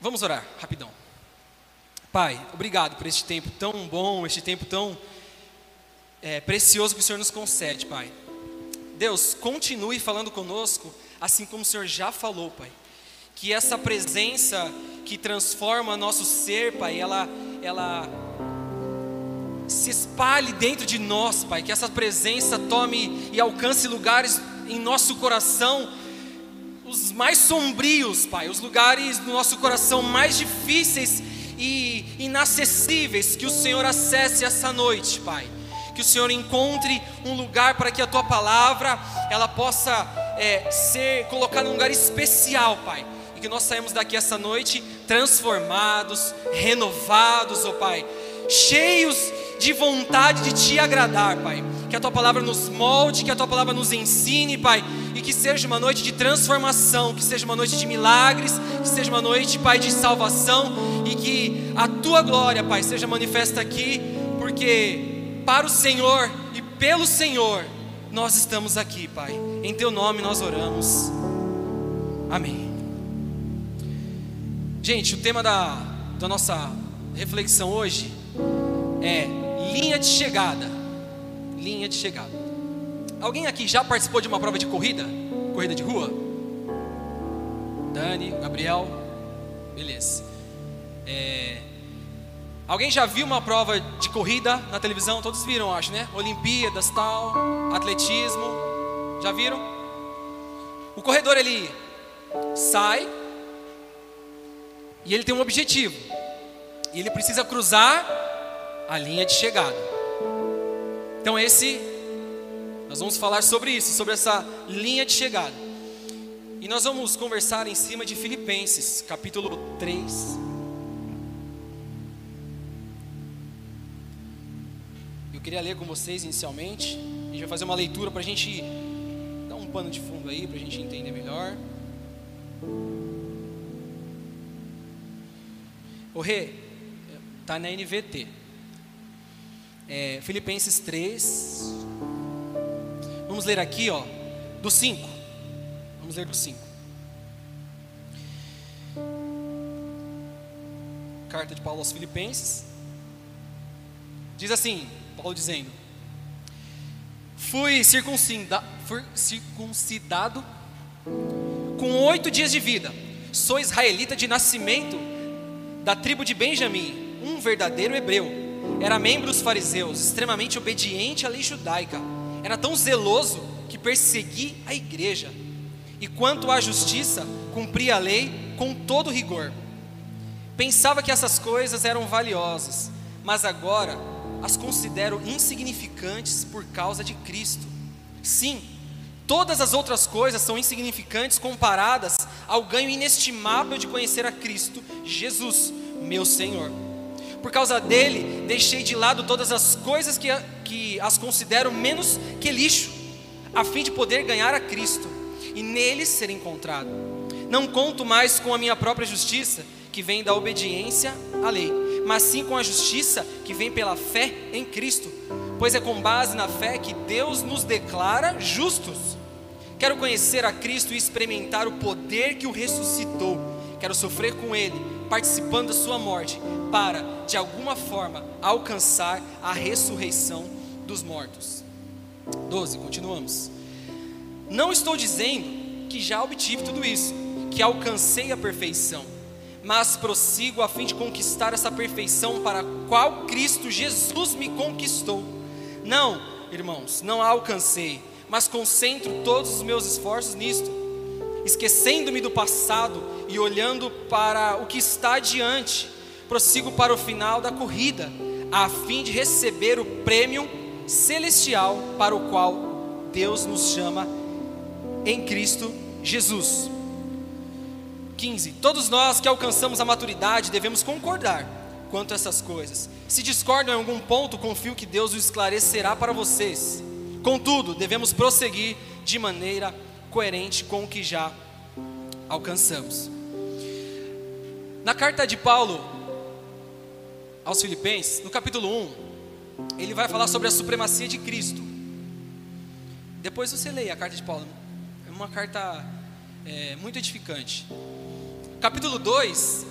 Vamos orar, rapidão. Pai, obrigado por este tempo tão bom, este tempo tão é, precioso que o Senhor nos concede, Pai. Deus, continue falando conosco, assim como o Senhor já falou, Pai. Que essa presença que transforma nosso ser, Pai, ela, ela se espalhe dentro de nós, Pai. Que essa presença tome e alcance lugares em nosso coração os mais sombrios, Pai, os lugares do nosso coração mais difíceis e inacessíveis, que o Senhor acesse essa noite, Pai. Que o Senhor encontre um lugar para que a Tua palavra ela possa é, ser colocada num lugar especial, Pai. E que nós saímos daqui essa noite transformados, renovados, ó oh, Pai, cheios de vontade de Te agradar, Pai. Que a Tua palavra nos molde, que a Tua palavra nos ensine, Pai e que seja uma noite de transformação, que seja uma noite de milagres, que seja uma noite, Pai, de salvação e que a tua glória, Pai, seja manifesta aqui, porque para o Senhor e pelo Senhor nós estamos aqui, Pai. Em teu nome nós oramos. Amém. Gente, o tema da, da nossa reflexão hoje é linha de chegada. Linha de chegada. Alguém aqui já participou de uma prova de corrida? Corrida de rua? Dani, Gabriel, beleza. É... Alguém já viu uma prova de corrida na televisão? Todos viram, acho, né? Olimpíadas, tal, atletismo. Já viram? O corredor ele sai e ele tem um objetivo. E ele precisa cruzar a linha de chegada. Então esse nós vamos falar sobre isso, sobre essa linha de chegada. E nós vamos conversar em cima de Filipenses, capítulo 3. Eu queria ler com vocês inicialmente. A gente vai fazer uma leitura para a gente dar um pano de fundo aí, para a gente entender melhor. O Rê, está na NVT. É, Filipenses 3, Vamos ler aqui, ó, do 5. Vamos ler do 5. Carta de Paulo aos Filipenses. Diz assim, Paulo dizendo: Fui, circuncida, fui circuncidado com oito dias de vida. Sou israelita de nascimento da tribo de Benjamim, um verdadeiro hebreu. Era membro dos fariseus, extremamente obediente à lei judaica era tão zeloso que persegui a igreja. E quanto à justiça, cumpria a lei com todo rigor. Pensava que essas coisas eram valiosas, mas agora as considero insignificantes por causa de Cristo. Sim, todas as outras coisas são insignificantes comparadas ao ganho inestimável de conhecer a Cristo, Jesus, meu Senhor por causa dele, deixei de lado todas as coisas que, que as considero menos que lixo, a fim de poder ganhar a Cristo e nele ser encontrado. Não conto mais com a minha própria justiça, que vem da obediência à lei, mas sim com a justiça que vem pela fé em Cristo, pois é com base na fé que Deus nos declara justos. Quero conhecer a Cristo e experimentar o poder que o ressuscitou. Quero sofrer com Ele participando da sua morte, para, de alguma forma, alcançar a ressurreição dos mortos. 12, continuamos. Não estou dizendo que já obtive tudo isso, que alcancei a perfeição, mas prossigo a fim de conquistar essa perfeição para a qual Cristo Jesus me conquistou. Não, irmãos, não a alcancei, mas concentro todos os meus esforços nisto, esquecendo-me do passado e olhando para o que está adiante, prossigo para o final da corrida, a fim de receber o prêmio celestial para o qual Deus nos chama em Cristo Jesus. 15. Todos nós que alcançamos a maturidade devemos concordar quanto a essas coisas. Se discordam em algum ponto, confio que Deus o esclarecerá para vocês. Contudo, devemos prosseguir de maneira coerente com o que já alcançamos. Na carta de Paulo aos Filipenses, no capítulo 1, ele vai falar sobre a supremacia de Cristo. Depois você leia a carta de Paulo, é uma carta é, muito edificante. Capítulo 2,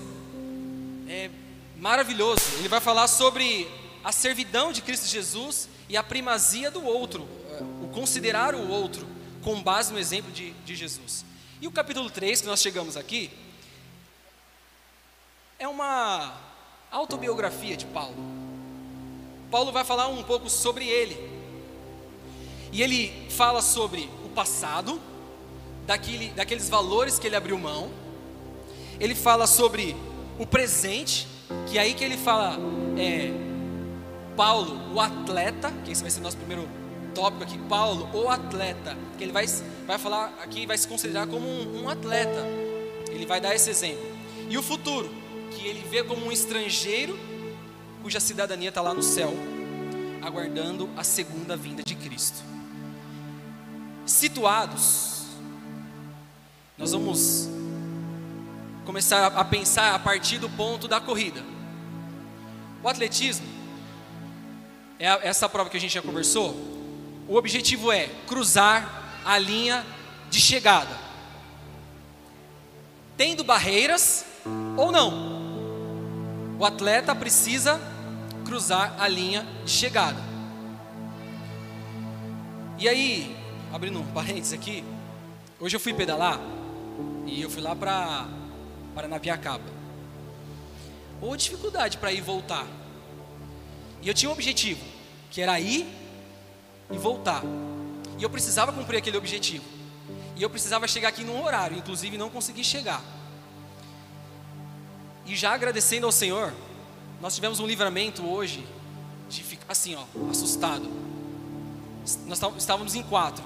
é maravilhoso. Ele vai falar sobre a servidão de Cristo Jesus e a primazia do outro, é, o considerar o outro, com base no exemplo de, de Jesus. E o capítulo 3, que nós chegamos aqui, é uma autobiografia de Paulo. Paulo vai falar um pouco sobre ele. E ele fala sobre o passado, daquele, daqueles valores que ele abriu mão. Ele fala sobre o presente, que é aí que ele fala, é, Paulo, o atleta, que esse vai ser nosso primeiro tópico aqui, Paulo, o atleta, que ele vai, vai falar aqui, vai se considerar como um, um atleta. Ele vai dar esse exemplo. E o futuro, que ele vê como um estrangeiro cuja cidadania está lá no céu, aguardando a segunda vinda de Cristo. Situados, nós vamos começar a pensar a partir do ponto da corrida. O atletismo, é essa prova que a gente já conversou, o objetivo é cruzar a linha de chegada, tendo barreiras ou não. O atleta precisa cruzar a linha de chegada. E aí, abrindo um parênteses aqui, hoje eu fui pedalar e eu fui lá para Paranapiacaba. Ou dificuldade para ir e voltar. E eu tinha um objetivo, que era ir e voltar. E eu precisava cumprir aquele objetivo. E eu precisava chegar aqui num horário, inclusive não consegui chegar. E já agradecendo ao Senhor, nós tivemos um livramento hoje de ficar assim, ó, assustado. Nós estávamos em quatro.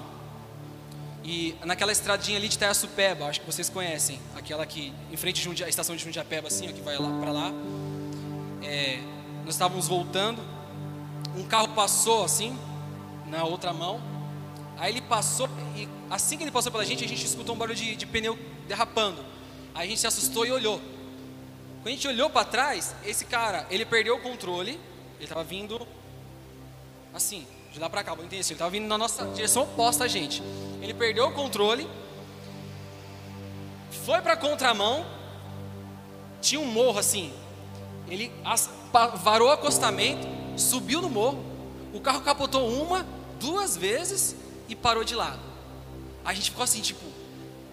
E naquela estradinha ali de Terra-Supeba, acho que vocês conhecem, aquela que em frente à estação de Jundiapeba, assim, ó, que vai lá para lá. É, nós estávamos voltando, um carro passou assim, na outra mão. Aí ele passou, e assim que ele passou pela gente, a gente escutou um barulho de, de pneu derrapando. Aí a gente se assustou e olhou. Quando a gente olhou para trás, esse cara, ele perdeu o controle, ele estava vindo assim, de lá para cá, entendi isso, ele estava vindo na nossa direção oposta a gente. Ele perdeu o controle, foi para contramão, tinha um morro assim, ele varou o acostamento, subiu no morro, o carro capotou uma, duas vezes e parou de lado. A gente ficou assim, tipo,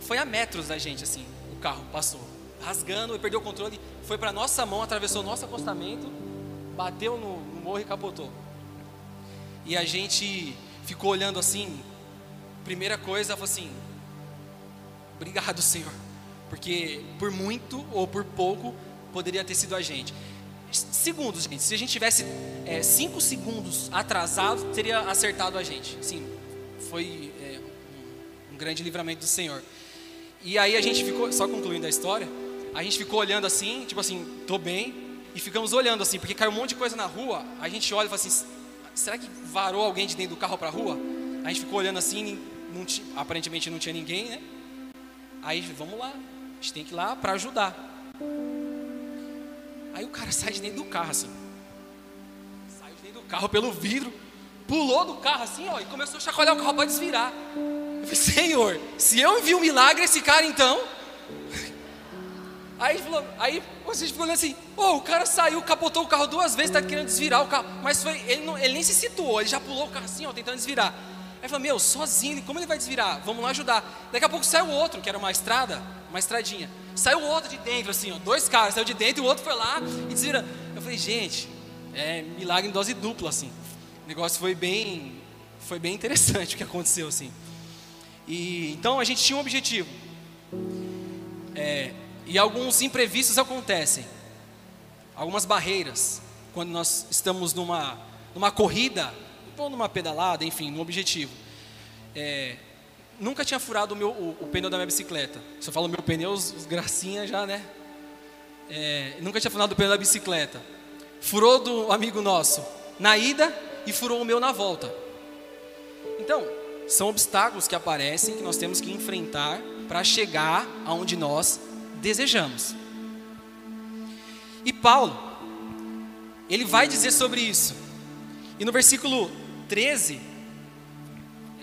foi a metros da gente assim, o carro passou, rasgando, ele perdeu o controle, foi para nossa mão, atravessou nosso acostamento, bateu no, no morro e capotou. E a gente ficou olhando assim, primeira coisa, foi assim, obrigado Senhor, porque por muito ou por pouco poderia ter sido a gente. Segundos, gente, se a gente tivesse é, cinco segundos atrasado, teria acertado a gente. Sim, foi é, um, grande livramento do Senhor. E aí a gente ficou, só concluindo a história, a gente ficou olhando assim, tipo assim, tô bem, e ficamos olhando assim, porque caiu um monte de coisa na rua, a gente olha e fala assim, será que varou alguém de dentro do carro para a rua? A gente ficou olhando assim, não aparentemente não tinha ninguém, né? Aí, vamos lá, a gente tem que ir lá para ajudar. Aí o cara sai de dentro do carro assim, saiu de dentro do carro pelo vidro, pulou do carro assim, ó, e começou a chacoalhar o carro para desvirar. Eu falei, Senhor, se eu vi um milagre esse cara então, Aí, falou, aí gente ficou olhando assim, oh, o cara saiu, capotou o carro duas vezes, está querendo desvirar o carro. Mas foi, ele, não, ele nem se situou, ele já pulou o carro assim, ó, tentando desvirar. Aí falou, meu, sozinho, como ele vai desvirar? Vamos lá ajudar. Daqui a pouco saiu o outro, que era uma estrada, uma estradinha. Saiu outro de dentro, assim, ó, dois caras, saiu de dentro e o outro foi lá e desvira. Eu falei, gente, é milagre em dose dupla, assim. O negócio foi bem, foi bem interessante o que aconteceu, assim. E, então a gente tinha um objetivo. É, e alguns imprevistos acontecem, algumas barreiras, quando nós estamos numa, numa corrida, ou numa pedalada, enfim, num objetivo. É, nunca tinha furado o, meu, o, o, pneu da minha bicicleta. Se eu falo meu pneu, os, os gracinha já, né? É, nunca tinha furado o pneu da bicicleta. Furou do amigo nosso na ida e furou o meu na volta. Então, são obstáculos que aparecem que nós temos que enfrentar para chegar aonde nós desejamos. E Paulo, ele vai dizer sobre isso. E no versículo 13,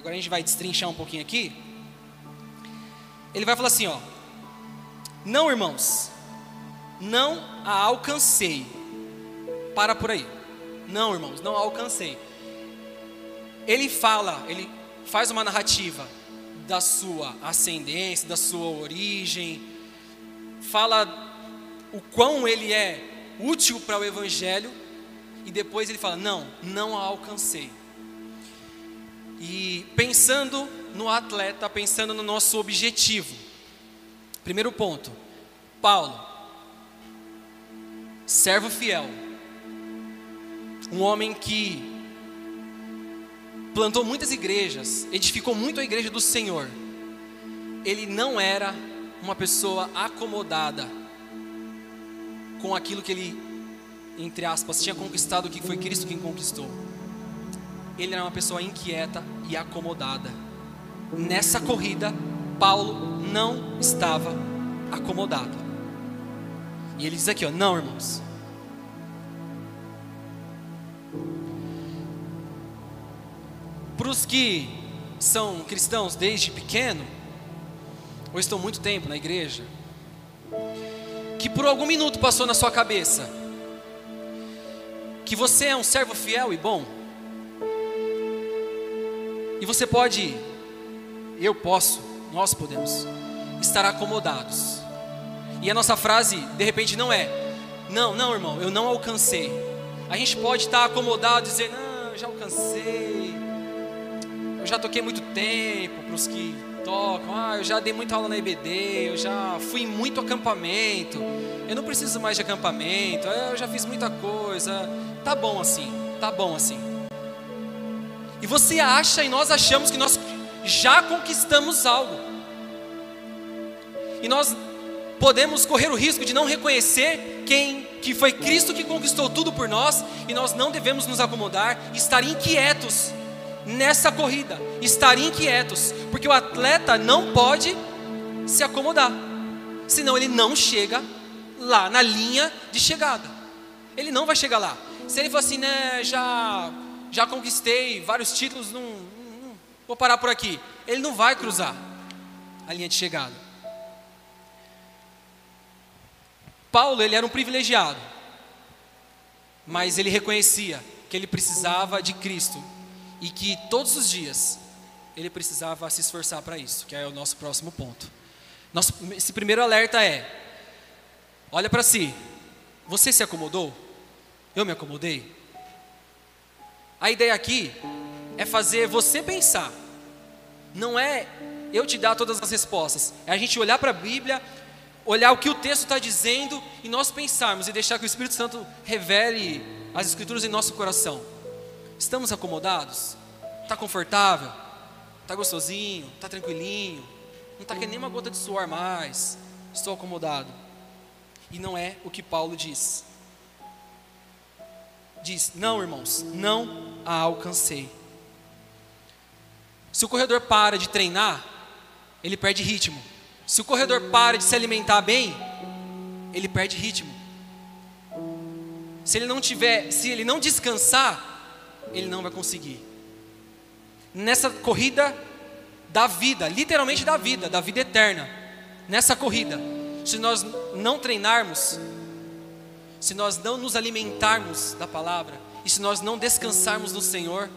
agora a gente vai destrinchar um pouquinho aqui. Ele vai falar assim, ó: Não, irmãos, não a alcancei. Para por aí. Não, irmãos, não a alcancei. Ele fala, ele faz uma narrativa da sua ascendência, da sua origem, fala o quão ele é útil para o evangelho e depois ele fala: "Não, não a alcancei". E pensando no atleta, pensando no nosso objetivo. Primeiro ponto. Paulo, servo fiel. Um homem que plantou muitas igrejas, edificou muito a igreja do Senhor. Ele não era uma pessoa acomodada com aquilo que ele, entre aspas, tinha conquistado, que foi Cristo quem conquistou. Ele era uma pessoa inquieta e acomodada. Nessa corrida, Paulo não estava acomodado. E ele diz aqui, ó, não, irmãos, Para os que são cristãos desde pequeno, ou estão muito tempo na igreja, que por algum minuto passou na sua cabeça que você é um servo fiel e bom, e você pode, eu posso, nós podemos estar acomodados. E a nossa frase, de repente, não é: Não, não, irmão, eu não alcancei. A gente pode estar acomodado e dizer: Não, eu já alcancei, eu já toquei muito tempo para os que tocam, ah, eu já dei muita aula na IBD, eu já fui em muito acampamento, eu não preciso mais de acampamento, eu já fiz muita coisa, tá bom assim, tá bom assim. E você acha e nós achamos que nós já conquistamos algo. E nós podemos correr o risco de não reconhecer quem que foi Cristo que conquistou tudo por nós e nós não devemos nos acomodar e estar inquietos nessa corrida, estar inquietos, porque o atleta não pode se acomodar, senão ele não chega lá na linha de chegada. Ele não vai chegar lá. Se ele for assim, né, já, já conquistei vários títulos, não, não, vou parar por aqui. Ele não vai cruzar a linha de chegada. Paulo, ele era um privilegiado, mas ele reconhecia que ele precisava de Cristo e que todos os dias ele precisava se esforçar para isso, que é o nosso próximo ponto. Nosso, esse primeiro alerta é: olha para si, você se acomodou? Eu me acomodei? A ideia aqui é fazer você pensar, não é eu te dar todas as respostas, é a gente olhar para a Bíblia, olhar o que o texto está dizendo e nós pensarmos e deixar que o Espírito Santo revele as Escrituras em nosso coração. Estamos acomodados? Está confortável? Está gostosinho? Está tranquilinho? Não está querendo nem uma gota de suor mais? Estou acomodado. E não é o que Paulo diz. Diz: Não, irmãos, não a alcancei. Se o corredor para de treinar, ele perde ritmo. Se o corredor para de se alimentar bem, ele perde ritmo. Se ele não tiver, se ele não descansar, ele não vai conseguir. Nessa corrida da vida, literalmente da vida, da vida eterna, nessa corrida, se nós não treinarmos, se nós não nos alimentarmos da palavra, e se nós não descansarmos no Senhor,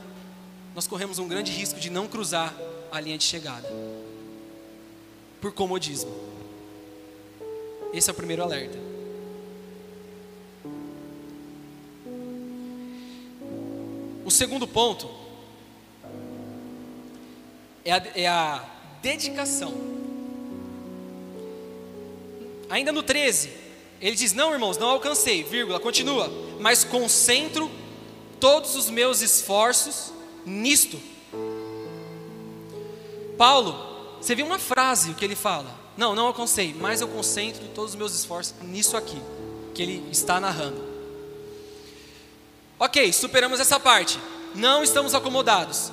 nós corremos um grande risco de não cruzar a linha de chegada, por comodismo. Esse é o primeiro alerta. O segundo ponto é a, é a dedicação. Ainda no 13, ele diz: Não, irmãos, não alcancei, vírgula, continua, mas concentro todos os meus esforços nisto. Paulo, você viu uma frase que ele fala? Não, não alcancei, mas eu concentro todos os meus esforços nisso aqui, que ele está narrando. Ok, superamos essa parte. Não estamos acomodados.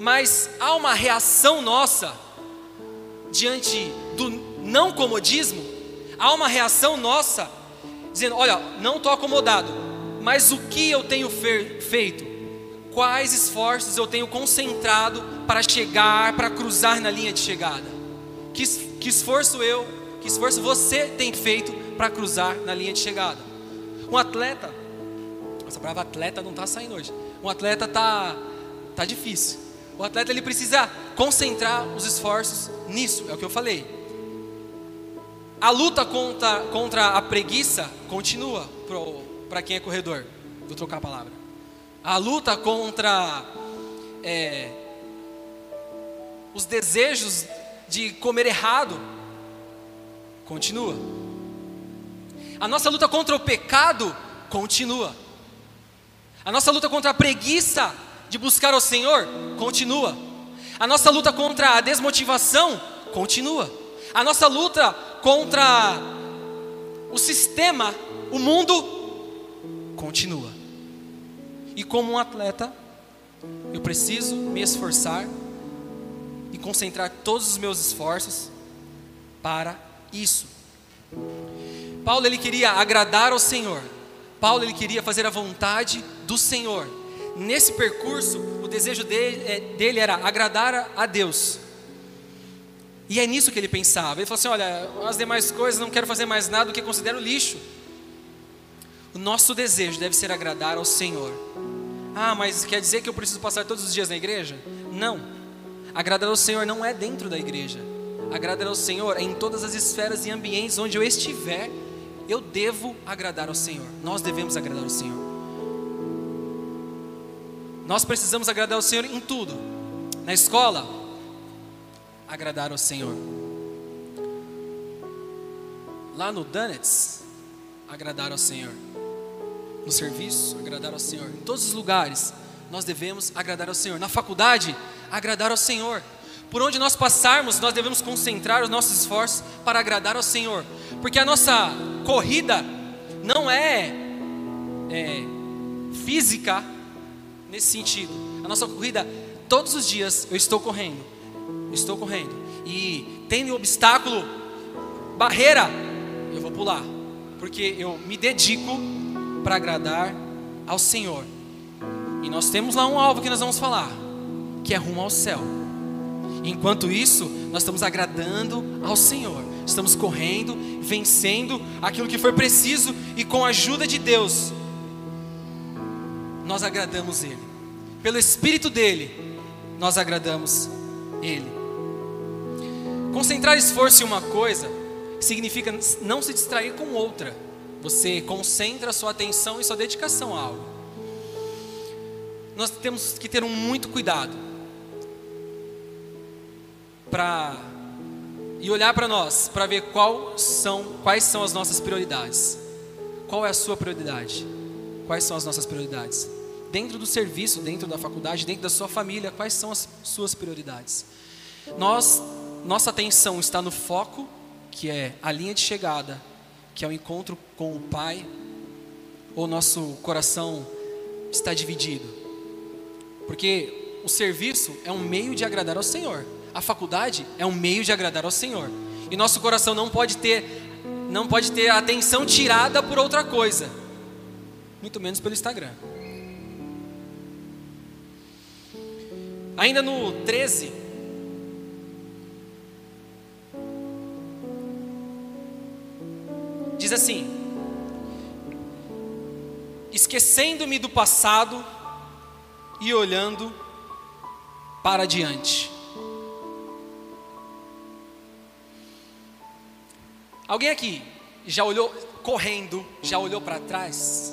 Mas há uma reação nossa diante do não comodismo. Há uma reação nossa dizendo: Olha, não estou acomodado, mas o que eu tenho feito? Quais esforços eu tenho concentrado para chegar, para cruzar na linha de chegada? Que, que esforço eu, que esforço você tem feito para cruzar na linha de chegada. Um atleta, essa palavra atleta não está saindo hoje. Um atleta tá tá difícil. O atleta ele precisa concentrar os esforços nisso, é o que eu falei. A luta contra, contra a preguiça continua para quem é corredor. Vou trocar a palavra. A luta contra é, os desejos de comer errado continua. A nossa luta contra o pecado continua. A nossa luta contra a preguiça de buscar o Senhor continua. A nossa luta contra a desmotivação continua. A nossa luta contra o sistema, o mundo, continua. E como um atleta, eu preciso me esforçar e concentrar todos os meus esforços para isso. Paulo ele queria agradar ao Senhor. Paulo ele queria fazer a vontade do Senhor. Nesse percurso, o desejo dele, é, dele era agradar a Deus. E é nisso que ele pensava. Ele falou assim: olha, as demais coisas não quero fazer mais nada do que considero lixo. O nosso desejo deve ser agradar ao Senhor. Ah, mas quer dizer que eu preciso passar todos os dias na igreja? Não. Agradar ao Senhor não é dentro da igreja. Agradar ao Senhor é em todas as esferas e ambientes onde eu estiver, eu devo agradar ao Senhor. Nós devemos agradar ao Senhor. Nós precisamos agradar ao Senhor em tudo. Na escola, agradar ao Senhor. Lá no Donuts, agradar ao Senhor. No serviço, agradar ao Senhor. Em todos os lugares, nós devemos agradar ao Senhor. Na faculdade, agradar ao Senhor. Por onde nós passarmos, nós devemos concentrar os nossos esforços para agradar ao Senhor. Porque a nossa corrida não é, é física nesse sentido. A nossa corrida, todos os dias eu estou correndo estou correndo e tem obstáculo, barreira, eu vou pular, porque eu me dedico para agradar ao Senhor. E nós temos lá um alvo que nós vamos falar, que é rumo ao céu. Enquanto isso, nós estamos agradando ao Senhor. Estamos correndo, vencendo aquilo que foi preciso e com a ajuda de Deus, nós agradamos Ele. Pelo Espírito dele, nós agradamos Ele. Concentrar esforço em uma coisa significa não se distrair com outra. Você concentra sua atenção e sua dedicação a algo. Nós temos que ter um muito cuidado para e olhar para nós para ver qual são, quais são as nossas prioridades. Qual é a sua prioridade? Quais são as nossas prioridades? Dentro do serviço, dentro da faculdade, dentro da sua família, quais são as suas prioridades? Nós nossa atenção está no foco, que é a linha de chegada, que é o encontro com o Pai, ou nosso coração está dividido? Porque o serviço é um meio de agradar ao Senhor, a faculdade é um meio de agradar ao Senhor, e nosso coração não pode ter não pode ter a atenção tirada por outra coisa, muito menos pelo Instagram. Ainda no 13, diz assim: esquecendo-me do passado e olhando para diante. Alguém aqui já olhou correndo, já olhou para trás?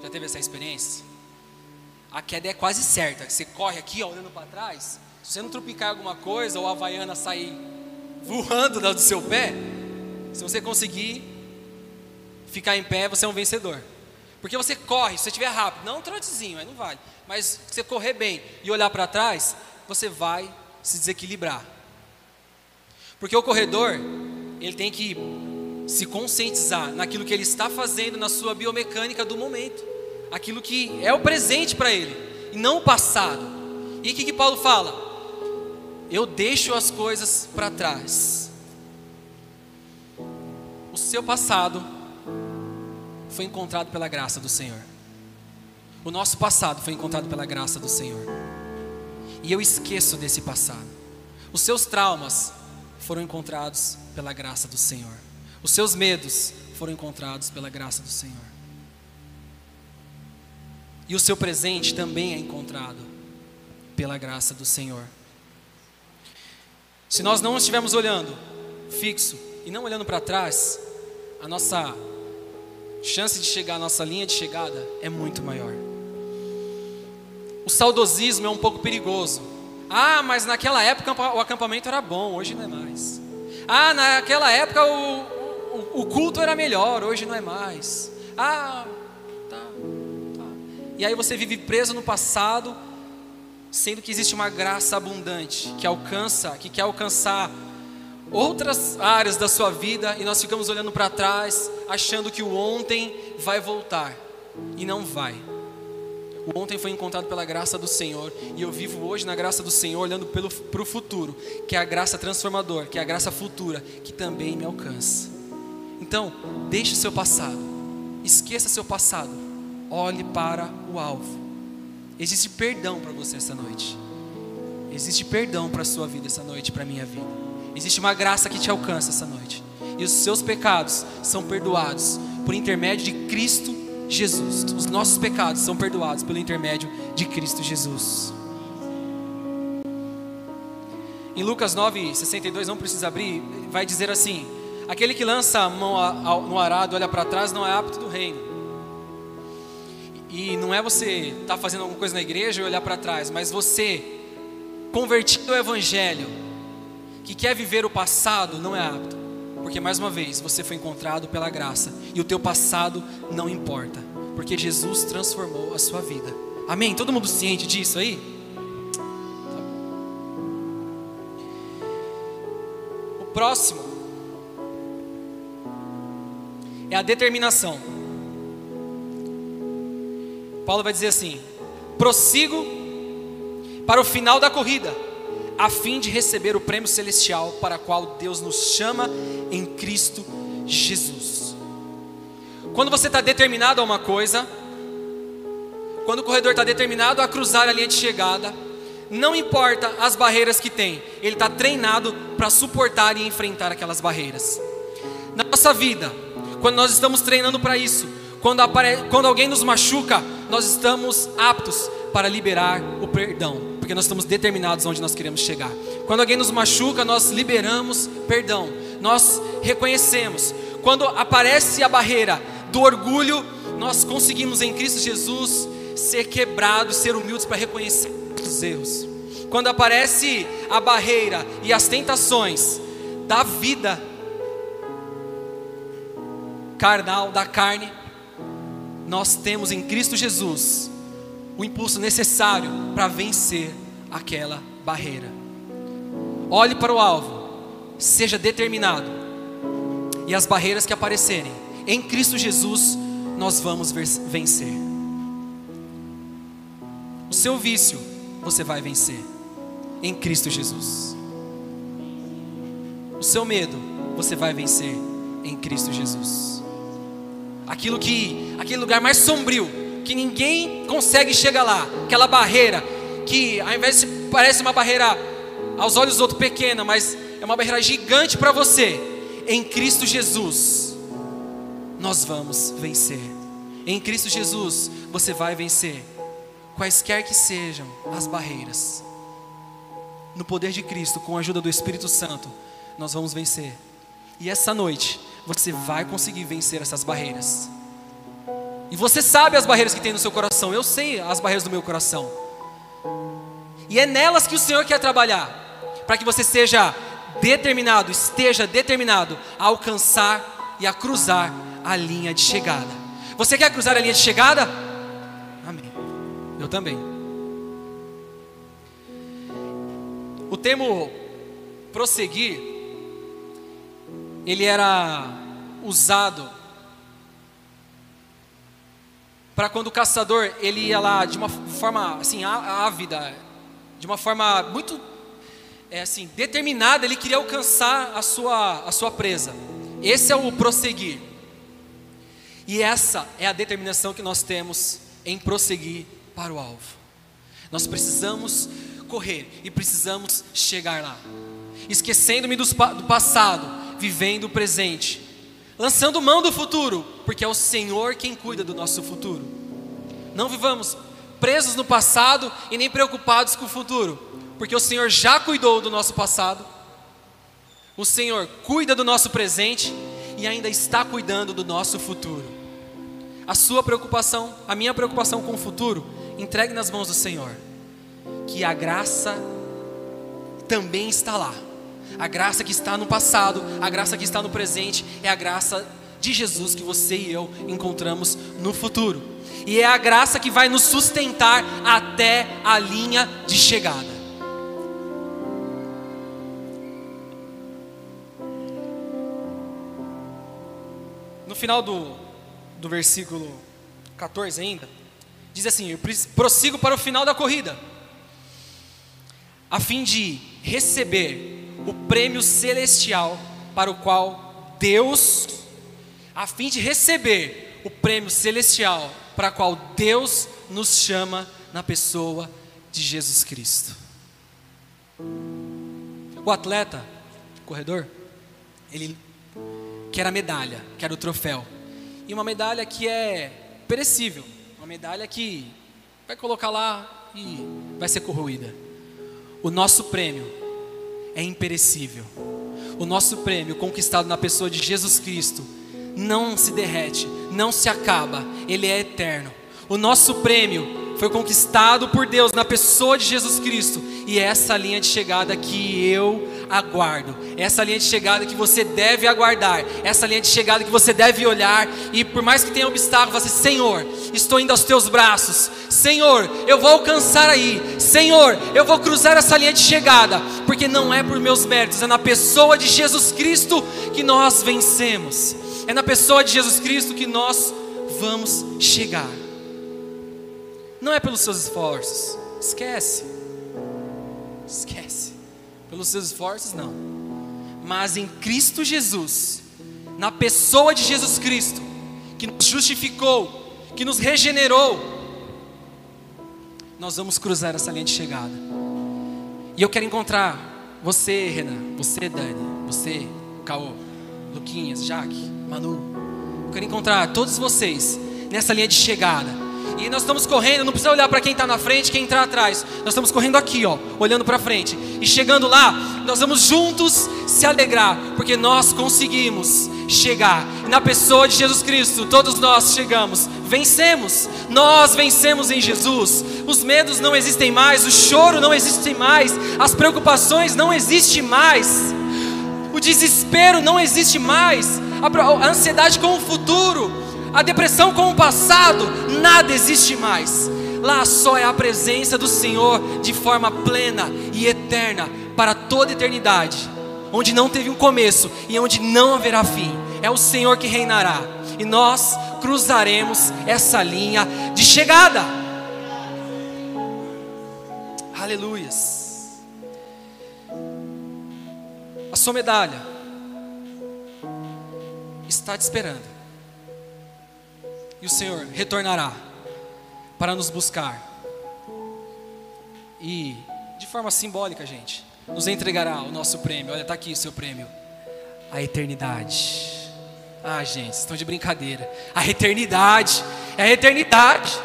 Já teve essa experiência? A queda é quase certa. Você corre aqui, olhando para trás. Se você não tropicar alguma coisa ou a havaiana sair voando do seu pé, se você conseguir ficar em pé, você é um vencedor. Porque você corre, se você estiver rápido, não um trotezinho, aí não vale. Mas se você correr bem e olhar para trás, você vai se desequilibrar. Porque o corredor, ele tem que se conscientizar naquilo que ele está fazendo na sua biomecânica do momento, aquilo que é o presente para ele, e não o passado. E o que, que Paulo fala? Eu deixo as coisas para trás. O seu passado foi encontrado pela graça do Senhor. O nosso passado foi encontrado pela graça do Senhor. E eu esqueço desse passado. Os seus traumas foram encontrados pela graça do Senhor. Os seus medos foram encontrados pela graça do Senhor. E o seu presente também é encontrado pela graça do Senhor. Se nós não estivermos olhando fixo e não olhando para trás, a nossa chance de chegar à nossa linha de chegada é muito maior. O saudosismo é um pouco perigoso. Ah, mas naquela época o acampamento era bom, hoje não é mais. Ah, naquela época o, o, o culto era melhor, hoje não é mais. Ah, tá, tá. E aí você vive preso no passado, sendo que existe uma graça abundante que alcança, que quer alcançar outras áreas da sua vida e nós ficamos olhando para trás, achando que o ontem vai voltar e não vai. O ontem foi encontrado pela graça do Senhor e eu vivo hoje na graça do Senhor, olhando para o futuro, que é a graça transformadora, que é a graça futura, que também me alcança. Então, deixe seu passado, esqueça seu passado, olhe para o alvo. Existe perdão para você essa noite. Existe perdão para a sua vida essa noite, para a minha vida. Existe uma graça que te alcança essa noite. E os seus pecados são perdoados por intermédio de Cristo Jesus. Os nossos pecados são perdoados pelo intermédio de Cristo Jesus. Em Lucas 9, 62, não precisa abrir, vai dizer assim: Aquele que lança a mão no arado, olha para trás, não é apto do reino. E não é você estar tá fazendo alguma coisa na igreja e olhar para trás, mas você, convertido ao Evangelho, que quer viver o passado, não é apto. Porque mais uma vez, você foi encontrado pela graça e o teu passado não importa, porque Jesus transformou a sua vida. Amém? Todo mundo ciente disso aí? O próximo é a determinação. Paulo vai dizer assim: prossigo para o final da corrida a fim de receber o prêmio celestial para o qual Deus nos chama em Cristo Jesus. Quando você está determinado a uma coisa, quando o corredor está determinado a cruzar a linha de chegada, não importa as barreiras que tem, ele está treinado para suportar e enfrentar aquelas barreiras. Na nossa vida, quando nós estamos treinando para isso, quando, apare... quando alguém nos machuca, nós estamos aptos para liberar o perdão porque nós estamos determinados onde nós queremos chegar. Quando alguém nos machuca, nós liberamos perdão, nós reconhecemos. Quando aparece a barreira do orgulho, nós conseguimos em Cristo Jesus ser quebrados, ser humildes para reconhecer os erros. Quando aparece a barreira e as tentações da vida carnal, da carne, nós temos em Cristo Jesus o impulso necessário para vencer aquela barreira. Olhe para o alvo, seja determinado, e as barreiras que aparecerem, em Cristo Jesus, nós vamos vencer. O seu vício, você vai vencer, em Cristo Jesus. O seu medo, você vai vencer, em Cristo Jesus. Aquilo que, aquele lugar mais sombrio, que ninguém consegue chegar lá, aquela barreira que ao invés de parece uma barreira aos olhos do outro pequena, mas é uma barreira gigante para você, em Cristo Jesus, nós vamos vencer. Em Cristo Jesus, você vai vencer, quaisquer que sejam as barreiras. No poder de Cristo, com a ajuda do Espírito Santo, nós vamos vencer. E essa noite, você vai conseguir vencer essas barreiras. E você sabe as barreiras que tem no seu coração. Eu sei as barreiras do meu coração. E é nelas que o Senhor quer trabalhar, para que você seja determinado, esteja determinado a alcançar e a cruzar a linha de chegada. Você quer cruzar a linha de chegada? Amém. Eu também. O termo prosseguir, ele era usado para quando o caçador ele ia lá de uma forma assim ávida, de uma forma muito é, assim determinada, ele queria alcançar a sua a sua presa. Esse é o prosseguir. E essa é a determinação que nós temos em prosseguir para o alvo. Nós precisamos correr e precisamos chegar lá. Esquecendo-me do passado, vivendo o presente, lançando mão do futuro, porque é o Senhor quem cuida do nosso futuro. Não vivamos presos no passado e nem preocupados com o futuro, porque o Senhor já cuidou do nosso passado, o Senhor cuida do nosso presente e ainda está cuidando do nosso futuro. A sua preocupação, a minha preocupação com o futuro, entregue nas mãos do Senhor, que a graça também está lá. A graça que está no passado, a graça que está no presente, é a graça de Jesus que você e eu encontramos no futuro. E é a graça que vai nos sustentar até a linha de chegada. No final do, do versículo 14 ainda, diz assim: Eu prossigo para o final da corrida, a fim de receber o prêmio celestial para o qual Deus, a fim de receber o prêmio celestial para o qual Deus nos chama na pessoa de Jesus Cristo. O atleta, o corredor, ele quer a medalha, quer o troféu. E uma medalha que é perecível, uma medalha que vai colocar lá e vai ser corroída. O nosso prêmio é imperecível. O nosso prêmio conquistado na pessoa de Jesus Cristo não se derrete, não se acaba, ele é eterno. O nosso prêmio foi conquistado por Deus na pessoa de Jesus Cristo, e é essa linha de chegada que eu aguardo, essa linha de chegada que você deve aguardar, essa linha de chegada que você deve olhar, e por mais que tenha obstáculos, você, Senhor, estou indo aos teus braços, Senhor, eu vou alcançar aí, Senhor, eu vou cruzar essa linha de chegada, porque não é por meus méritos, é na pessoa de Jesus Cristo que nós vencemos, é na pessoa de Jesus Cristo que nós vamos chegar. Não é pelos seus esforços, esquece, esquece, pelos seus esforços não, mas em Cristo Jesus, na pessoa de Jesus Cristo, que nos justificou, que nos regenerou, nós vamos cruzar essa linha de chegada. E eu quero encontrar você, Renan, você, Dani, você, Caô, Luquinhas, Jaque, Manu. Eu quero encontrar todos vocês nessa linha de chegada e nós estamos correndo, não precisa olhar para quem está na frente, quem está atrás. Nós estamos correndo aqui, ó, olhando para frente. E chegando lá, nós vamos juntos se alegrar, porque nós conseguimos chegar. E na pessoa de Jesus Cristo, todos nós chegamos, vencemos. Nós vencemos em Jesus. Os medos não existem mais, o choro não existe mais, as preocupações não existem mais. O desespero não existe mais, a ansiedade com o futuro a depressão com o passado, nada existe mais. Lá só é a presença do Senhor de forma plena e eterna para toda eternidade, onde não teve um começo e onde não haverá fim. É o Senhor que reinará e nós cruzaremos essa linha de chegada. Aleluias. A sua medalha está te esperando e o Senhor retornará para nos buscar. E, de forma simbólica, gente, nos entregará o nosso prêmio. Olha, está aqui o seu prêmio. A eternidade. Ah, gente, estão de brincadeira. A eternidade. É a eternidade.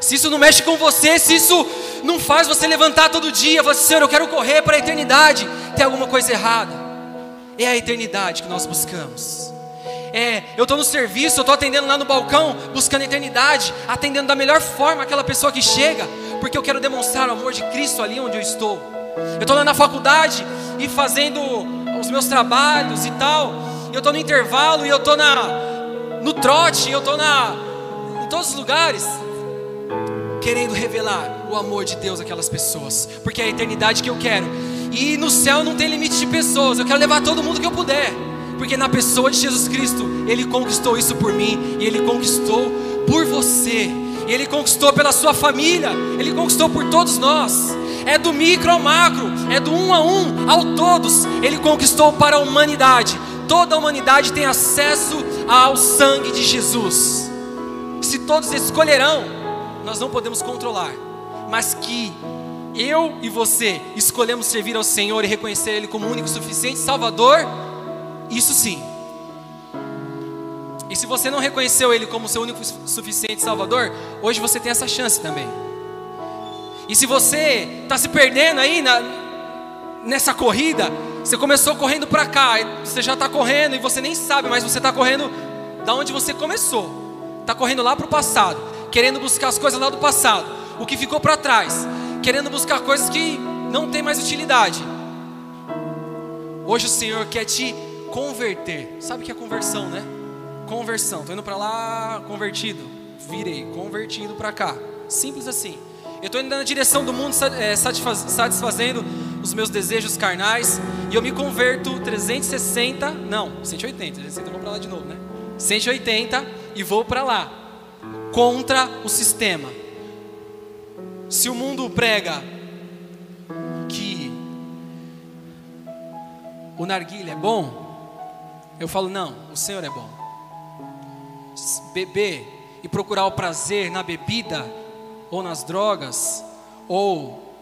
Se isso não mexe com você, se isso não faz você levantar todo dia, você, Senhor, eu quero correr para a eternidade, tem alguma coisa errada. É a eternidade que nós buscamos é, eu estou no serviço, eu estou atendendo lá no balcão, buscando a eternidade, atendendo da melhor forma aquela pessoa que chega, porque eu quero demonstrar o amor de Cristo ali onde eu estou. Eu estou lá na faculdade e fazendo os meus trabalhos e tal, eu estou no intervalo e eu estou no trote, eu estou em todos os lugares, querendo revelar o amor de Deus àquelas pessoas, porque é a eternidade que eu quero. E no céu não tem limite de pessoas, eu quero levar todo mundo que eu puder porque na pessoa de Jesus Cristo, Ele conquistou isso por mim, e Ele conquistou por você, e Ele conquistou pela sua família, Ele conquistou por todos nós. É do micro ao macro, é do um a um ao todos, Ele conquistou para a humanidade. Toda a humanidade tem acesso ao sangue de Jesus. Se todos escolherão, nós não podemos controlar, mas que eu e você escolhemos servir ao Senhor e reconhecer Ele como único, suficiente Salvador isso sim. se você não reconheceu Ele como seu único suficiente Salvador, hoje você tem essa chance também. E se você está se perdendo aí na, nessa corrida, você começou correndo para cá, você já está correndo e você nem sabe, mas você está correndo da onde você começou. Está correndo lá para o passado, querendo buscar as coisas lá do passado, o que ficou para trás, querendo buscar coisas que não tem mais utilidade. Hoje o Senhor quer te converter. Sabe o que é conversão, né? Conversão. Estou indo para lá, convertido. Virei, convertido para cá. Simples assim. Eu estou indo na direção do mundo, é, satisfazendo os meus desejos carnais. E eu me converto 360, não, 180. 360 eu vou para lá de novo, né? 180 e vou para lá. Contra o sistema. Se o mundo prega que o narguilha é bom, eu falo, não, o Senhor é bom. Beber e procurar o prazer na bebida ou nas drogas, ou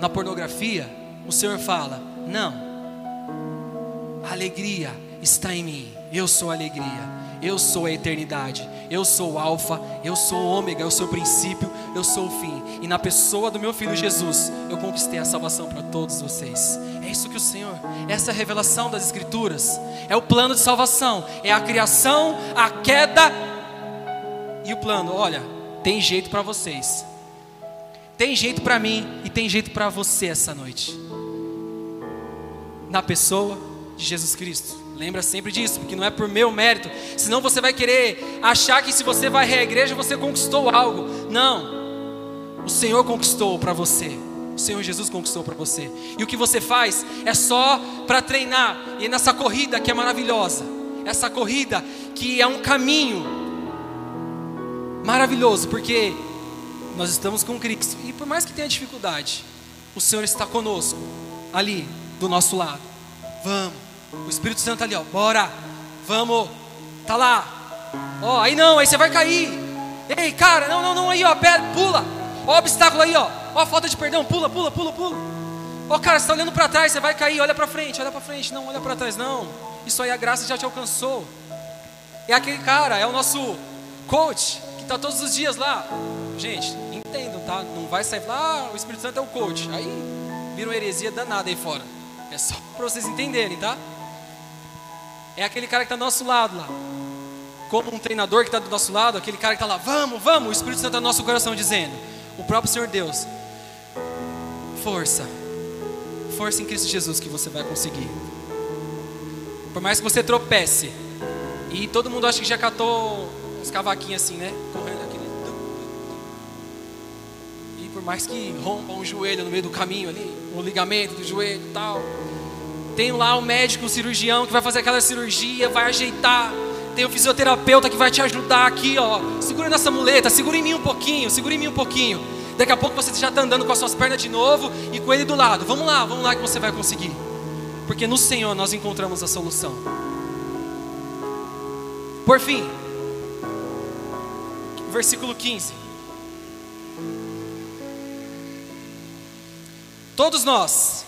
na pornografia, o Senhor fala: não, a alegria está em mim, eu sou a alegria, eu sou a eternidade, eu sou o Alfa, eu sou o Ômega, eu sou o princípio, eu sou o fim, e na pessoa do meu filho Jesus, eu conquistei a salvação para todos vocês. É isso que o Senhor, essa é a revelação das Escrituras, é o plano de salvação, é a criação, a queda e o plano. Olha, tem jeito para vocês. Tem jeito para mim e tem jeito para você essa noite. Na pessoa de Jesus Cristo. Lembra sempre disso, porque não é por meu mérito. Senão você vai querer achar que se você vai à igreja você conquistou algo. Não. O Senhor conquistou para você. O Senhor Jesus conquistou para você. E o que você faz é só para treinar. E nessa corrida que é maravilhosa. Essa corrida que é um caminho maravilhoso, porque nós estamos com Cristo. E por mais que tenha dificuldade, o Senhor está conosco, ali, do nosso lado. Vamos. O Espírito Santo ali, ó. Bora. Vamos. Tá lá. Ó, aí não, aí você vai cair. Ei, cara, não, não, não, aí, ó, pula. Ó, obstáculo aí, ó. Ó, falta de perdão, pula, pula, pula, pula. Ó, cara, você está olhando para trás, você vai cair, olha para frente, olha para frente. Não, olha para trás, não. Isso aí a graça já te alcançou. É aquele cara, é o nosso coach que está todos os dias lá. Gente, entendam, tá? Não vai sair falar, ah, o Espírito Santo é o coach. Aí vira uma heresia danada aí fora. É só para vocês entenderem, tá? É aquele cara que está do nosso lado lá. Como um treinador que está do nosso lado, aquele cara que está lá, vamos, vamos, o Espírito Santo está no nosso coração dizendo. O próprio Senhor Deus. Força. Força em Cristo Jesus que você vai conseguir. Por mais que você tropece. E todo mundo acha que já catou uns cavaquinhos assim, né? Correndo aquele. E por mais que rompa um joelho no meio do caminho ali, o ligamento do joelho e tal. Tem lá o médico, o cirurgião que vai fazer aquela cirurgia, vai ajeitar. Tem o fisioterapeuta que vai te ajudar aqui, ó. Segura nessa muleta, segura em mim um pouquinho, segura em mim um pouquinho. Daqui a pouco você já está andando com as suas pernas de novo e com ele do lado. Vamos lá, vamos lá que você vai conseguir. Porque no Senhor nós encontramos a solução. Por fim, versículo 15. Todos nós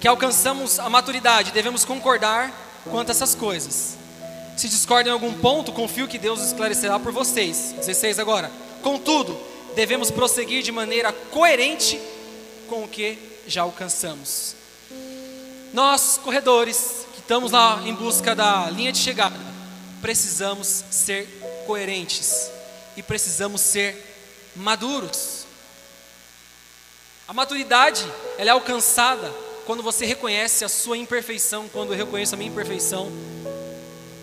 que alcançamos a maturidade devemos concordar quanto a essas coisas. Se discordam em algum ponto, confio que Deus esclarecerá por vocês. 16 agora. Contudo, devemos prosseguir de maneira coerente com o que já alcançamos. Nós, corredores, que estamos lá em busca da linha de chegada, precisamos ser coerentes e precisamos ser maduros. A maturidade, ela é alcançada quando você reconhece a sua imperfeição, quando eu reconheço a minha imperfeição,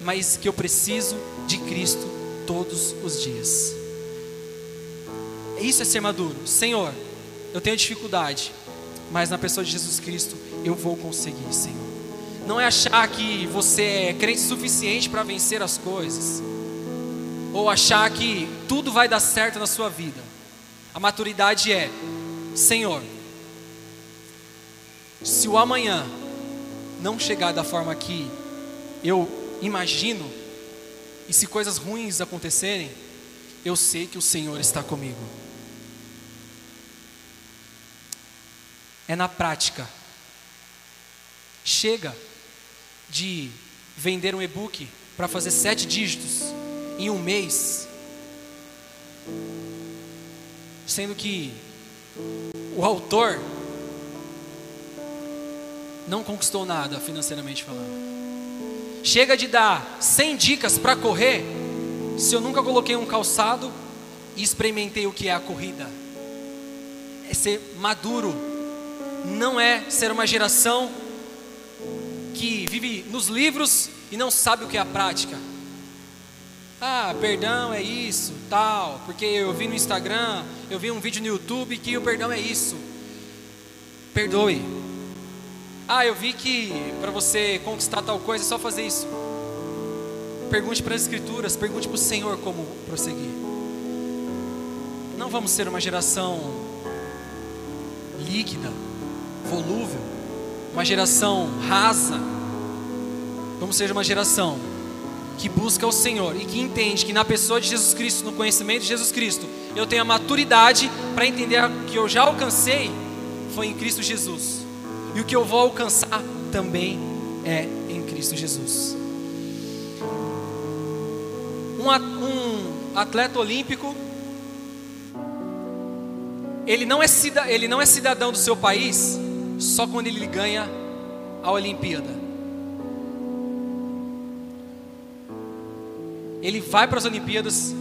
mas que eu preciso de Cristo todos os dias. Isso é ser maduro. Senhor, eu tenho dificuldade, mas na pessoa de Jesus Cristo eu vou conseguir, Senhor. Não é achar que você é crente suficiente para vencer as coisas ou achar que tudo vai dar certo na sua vida. A maturidade é: Senhor, se o amanhã não chegar da forma que eu imagino, e se coisas ruins acontecerem, eu sei que o Senhor está comigo. É na prática. Chega de vender um e-book para fazer sete dígitos em um mês, sendo que o autor não conquistou nada financeiramente falando. Chega de dar 100 dicas para correr, se eu nunca coloquei um calçado e experimentei o que é a corrida. É ser maduro, não é ser uma geração que vive nos livros e não sabe o que é a prática. Ah, perdão é isso, tal, porque eu vi no Instagram, eu vi um vídeo no YouTube que o perdão é isso. Perdoe. Ah, eu vi que para você conquistar tal coisa é só fazer isso. Pergunte para as Escrituras, pergunte para o Senhor como prosseguir. Não vamos ser uma geração líquida, volúvel, uma geração rasa. Vamos ser uma geração que busca o Senhor e que entende que na pessoa de Jesus Cristo, no conhecimento de Jesus Cristo, eu tenho a maturidade para entender que eu já alcancei foi em Cristo Jesus. E o que eu vou alcançar também é em Cristo Jesus. Um, atleta olímpico, ele não, é ele não é cidadão do seu país só quando ele ganha a Olimpíada. Ele vai para as Olimpíadas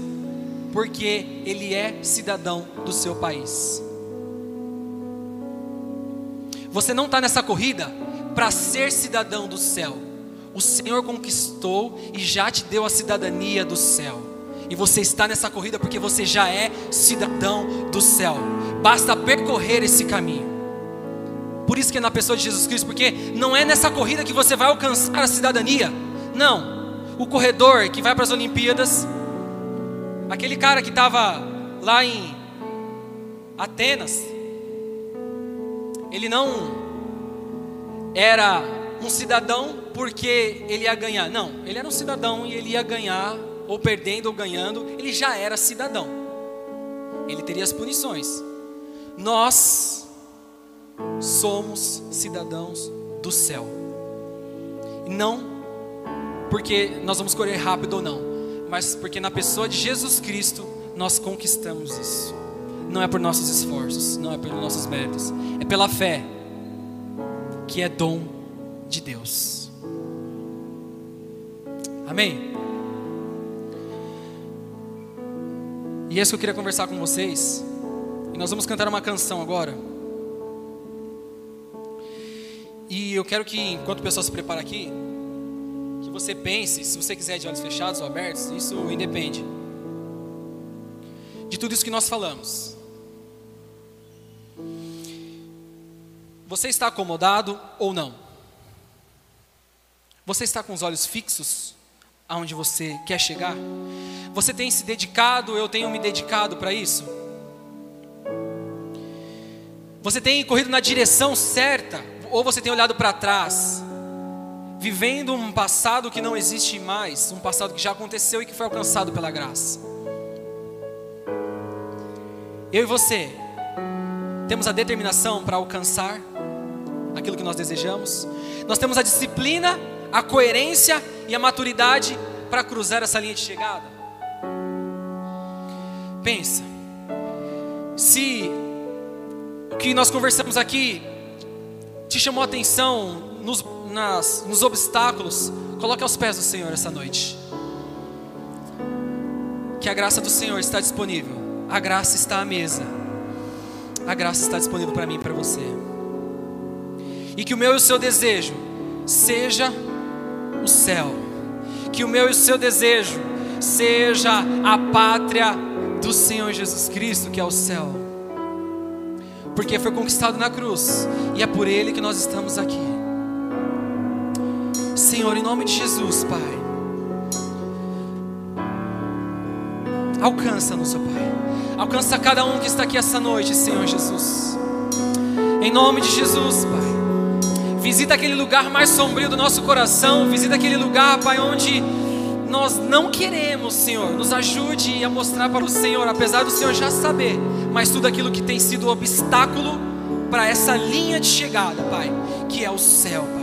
porque ele é cidadão do seu país. Você não está nessa corrida para ser cidadão do céu. O Senhor conquistou e já te deu a cidadania do céu. E você está nessa corrida porque você já é cidadão do céu. Basta percorrer esse caminho. Por isso que é na pessoa de Jesus Cristo, porque não é nessa corrida que você vai alcançar a cidadania. Não o corredor que vai para as Olimpíadas, aquele cara que estava lá em Atenas, ele não era um cidadão porque ele ia ganhar. Não, ele era um cidadão e ele ia ganhar, ou perdendo ou ganhando, ele já era cidadão. Ele teria as punições. Nós somos cidadãos do céu. Não porque nós vamos correr rápido ou não, mas porque na pessoa de Jesus Cristo nós conquistamos isso. Não é por nossos esforços, não é pelos nossos méritos, é pela fé, que é dom de Deus. Amém? E é isso que eu queria conversar com vocês. E nós vamos cantar uma canção agora. E eu quero que, enquanto o pessoal se prepara aqui, que você pense, se você quiser de olhos fechados ou abertos, isso independe de tudo isso que nós falamos. Você está acomodado ou não? Você está com os olhos fixos aonde você quer chegar? Você tem se dedicado, eu tenho me dedicado para isso? Você tem corrido na direção certa ou você tem olhado para trás? vivendo um passado que não existe mais, um passado que já aconteceu e que foi alcançado pela graça. Eu e você temos a determinação para alcançar aquilo que nós desejamos, nós temos a disciplina, a coerência e a maturidade para cruzar essa linha de chegada. Pensa, se o que nós conversamos aqui te chamou a atenção nos nas, nos obstáculos, coloque aos pés do Senhor essa noite. Que a graça do Senhor está disponível. A graça está à mesa. A graça está disponível para mim e para você. E que o meu e o seu desejo seja o céu. Que o meu e o seu desejo seja a pátria do Senhor Jesus Cristo, que é o céu. Porque foi conquistado na cruz e é por ele que nós estamos aqui. Senhor, em nome de Jesus, Pai. Alcança-nos, Pai. Alcança cada um que está aqui essa noite, Senhor Jesus. Em nome de Jesus, Pai. Visita aquele lugar mais sombrio do nosso coração. Visita aquele lugar, Pai, onde nós não queremos, Senhor. Nos ajude a mostrar para o Senhor, apesar do Senhor já saber, mas tudo aquilo que tem sido obstáculo para essa linha de chegada, Pai, que é o céu, Pai.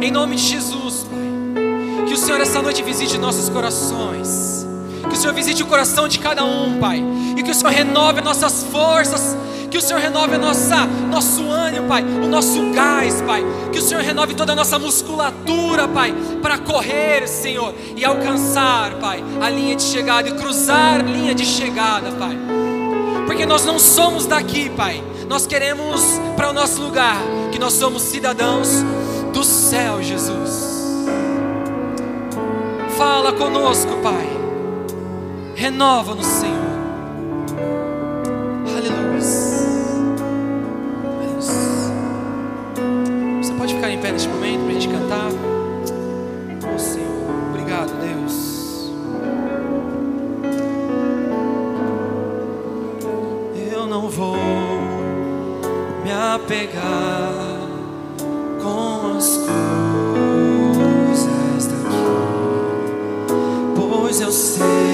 Em nome de Jesus, Pai, que o Senhor essa noite visite nossos corações, que o Senhor visite o coração de cada um, Pai, e que o Senhor renove nossas forças que o Senhor renove nossa, nosso ânimo, Pai, o nosso gás, Pai. Que o Senhor renove toda a nossa musculatura, Pai, para correr, Senhor, e alcançar, Pai, a linha de chegada e cruzar a linha de chegada, Pai. Porque nós não somos daqui, Pai. Nós queremos para o nosso lugar, que nós somos cidadãos do céu, Jesus. Fala conosco, Pai. Renova-nos, Senhor. ficar em pé neste momento para a gente cantar? Oh Senhor, obrigado, Deus. Eu não vou me apegar com as coisas daqui, pois eu sei.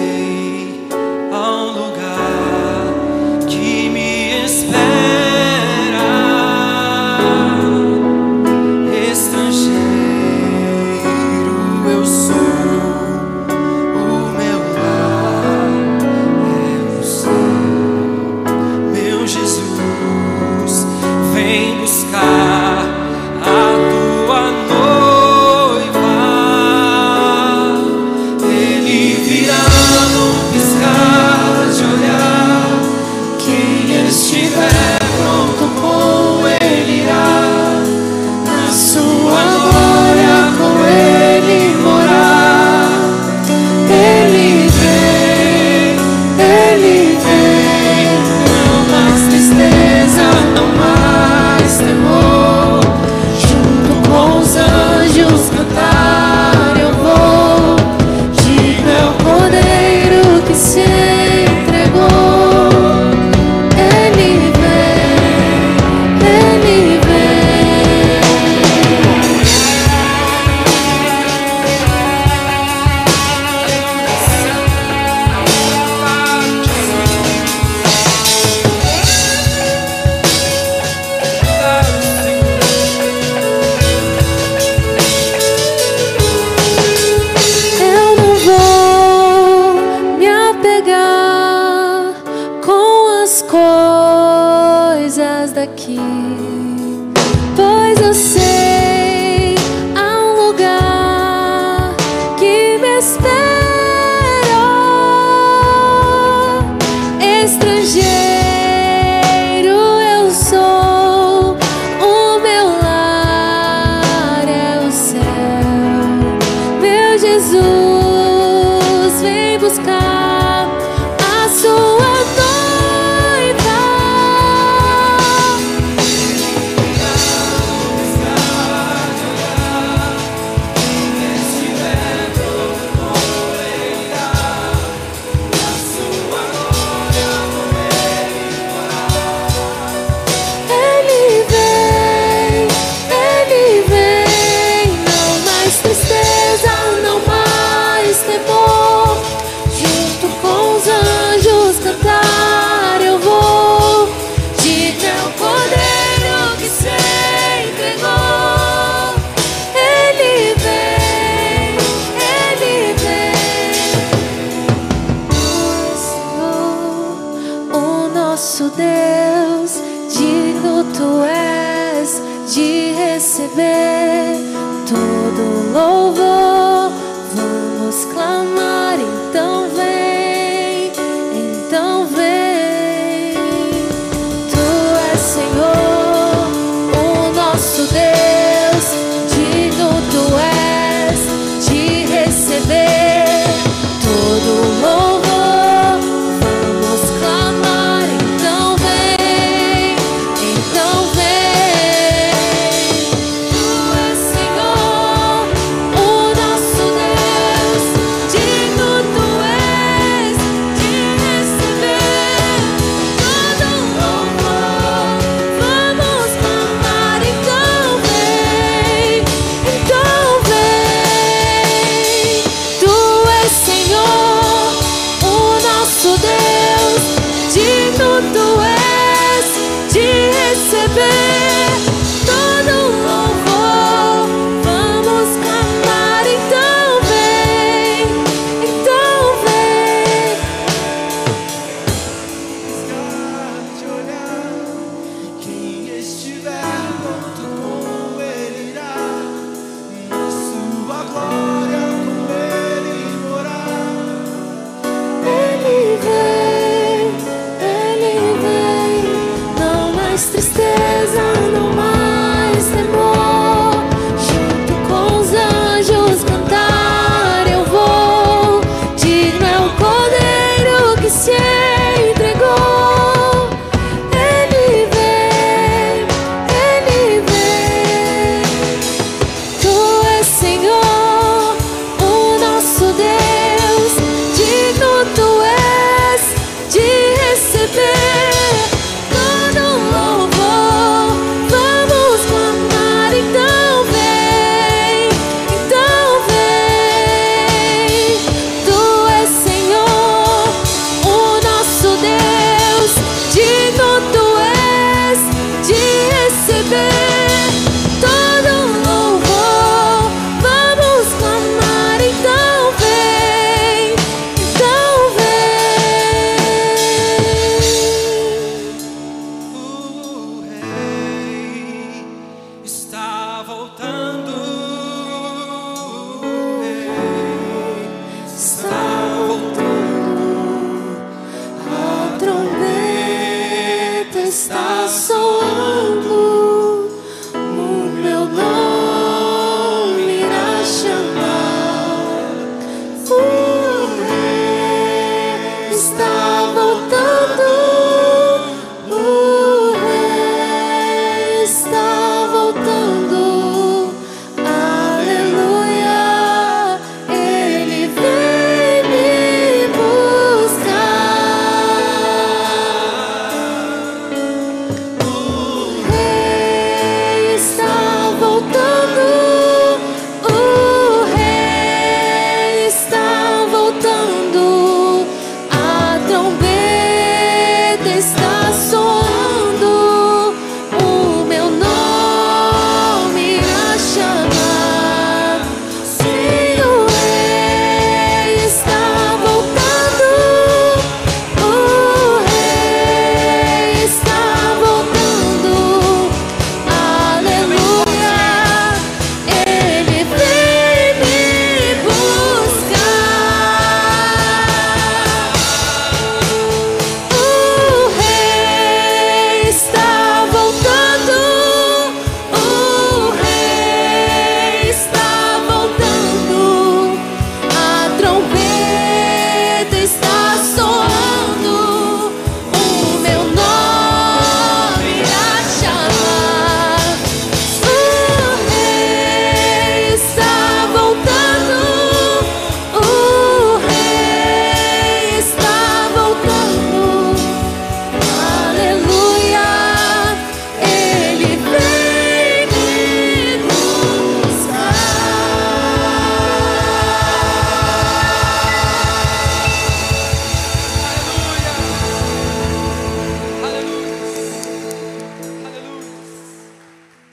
coisas daqui, pois eu sei.